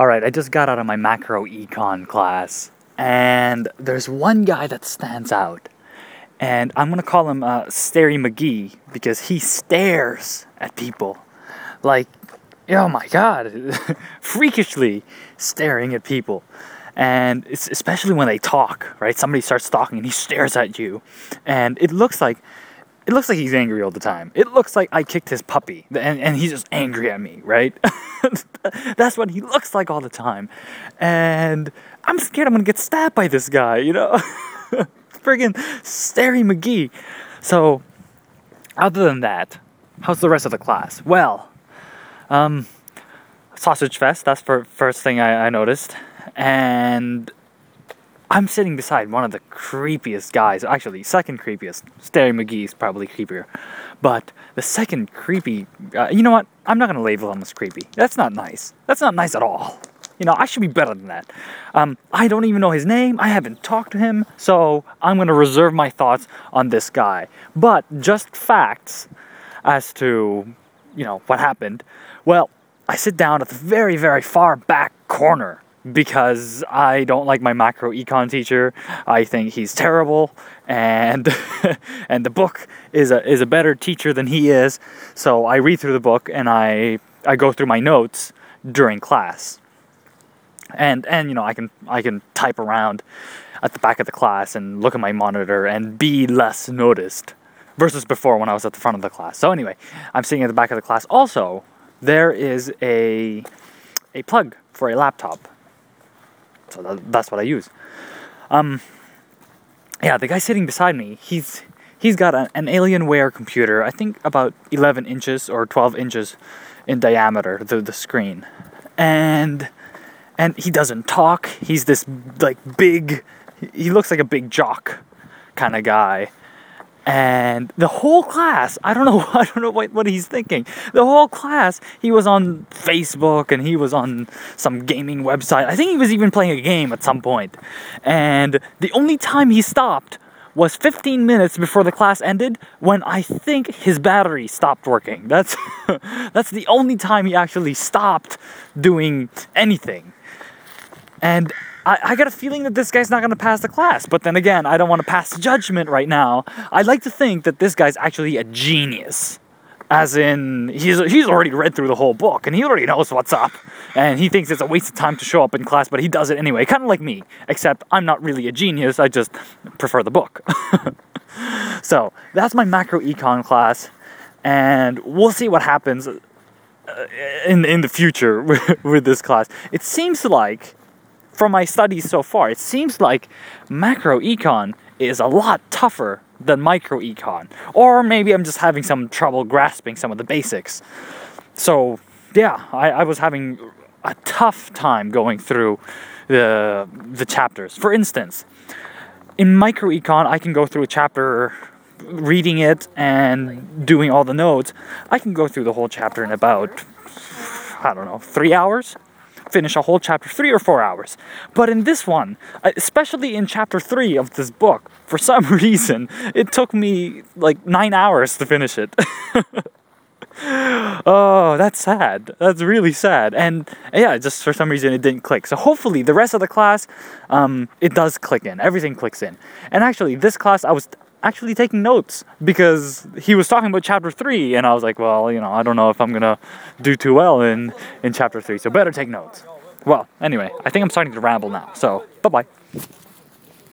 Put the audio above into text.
All right, I just got out of my macro econ class, and there's one guy that stands out. And I'm gonna call him uh, Stary McGee because he stares at people like, oh my god, freakishly staring at people. And it's especially when they talk, right? Somebody starts talking and he stares at you, and it looks like it looks like he's angry all the time. It looks like I kicked his puppy and, and he's just angry at me, right? That's what he looks like all the time. And I'm scared I'm gonna get stabbed by this guy, you know? Friggin' Stary McGee. So, other than that, how's the rest of the class? Well, um, Sausage Fest, that's the first thing I, I noticed. And I'm sitting beside one of the creepiest guys. Actually, second creepiest. Stary McGee's probably creepier. But the second creepy, uh, you know what? I'm not gonna label him as creepy. That's not nice. That's not nice at all. You know, I should be better than that. Um, I don't even know his name. I haven't talked to him, so I'm gonna reserve my thoughts on this guy. But just facts as to, you know, what happened. Well, I sit down at the very, very far back corner because I don't like my macro econ teacher. I think he's terrible, and and the book is a is a better teacher than he is. So I read through the book and I I go through my notes during class. And and you know I can I can type around at the back of the class and look at my monitor and be less noticed versus before when I was at the front of the class. So anyway, I'm sitting at the back of the class. Also, there is a a plug for a laptop so that, that's what I use. Um, yeah, the guy sitting beside me, he's he's got an Alienware computer. I think about 11 inches or 12 inches in diameter. The the screen, and and he doesn't talk. He's this like big. He looks like a big jock kind of guy and the whole class i don't know i don't know what, what he's thinking. The whole class he was on facebook and he was on some gaming website. I think he was even playing a game at some point. And the only time he stopped was 15 minutes before the class ended when i think his battery stopped working. That's that's the only time he actually stopped doing anything. And I, I got a feeling that this guy's not going to pass the class. But then again, I don't want to pass judgment right now. I'd like to think that this guy's actually a genius. As in, he's, he's already read through the whole book and he already knows what's up. And he thinks it's a waste of time to show up in class, but he does it anyway. Kind of like me, except I'm not really a genius, I just prefer the book. so, that's my macro econ class. And we'll see what happens uh, in, in the future with this class. It seems like from my studies so far, it seems like macro econ is a lot tougher than micro econ. Or maybe I'm just having some trouble grasping some of the basics. So, yeah, I, I was having a tough time going through the, the chapters. For instance, in micro econ, I can go through a chapter reading it and doing all the notes. I can go through the whole chapter in about, I don't know, three hours finish a whole chapter, three or four hours. But in this one, uh, especially in chapter three of this book, for some reason, it took me like nine hours to finish it. oh, that's sad. That's really sad. And yeah, just for some reason it didn't click. So hopefully the rest of the class, um, it does click in. Everything clicks in. And actually, this class I was actually taking notes because he was talking about chapter three, and I was like, well, you know, I don't know if I'm gonna do too well in in chapter three, so better take notes. Well, anyway, I think I'm starting to ramble now. So, bye bye.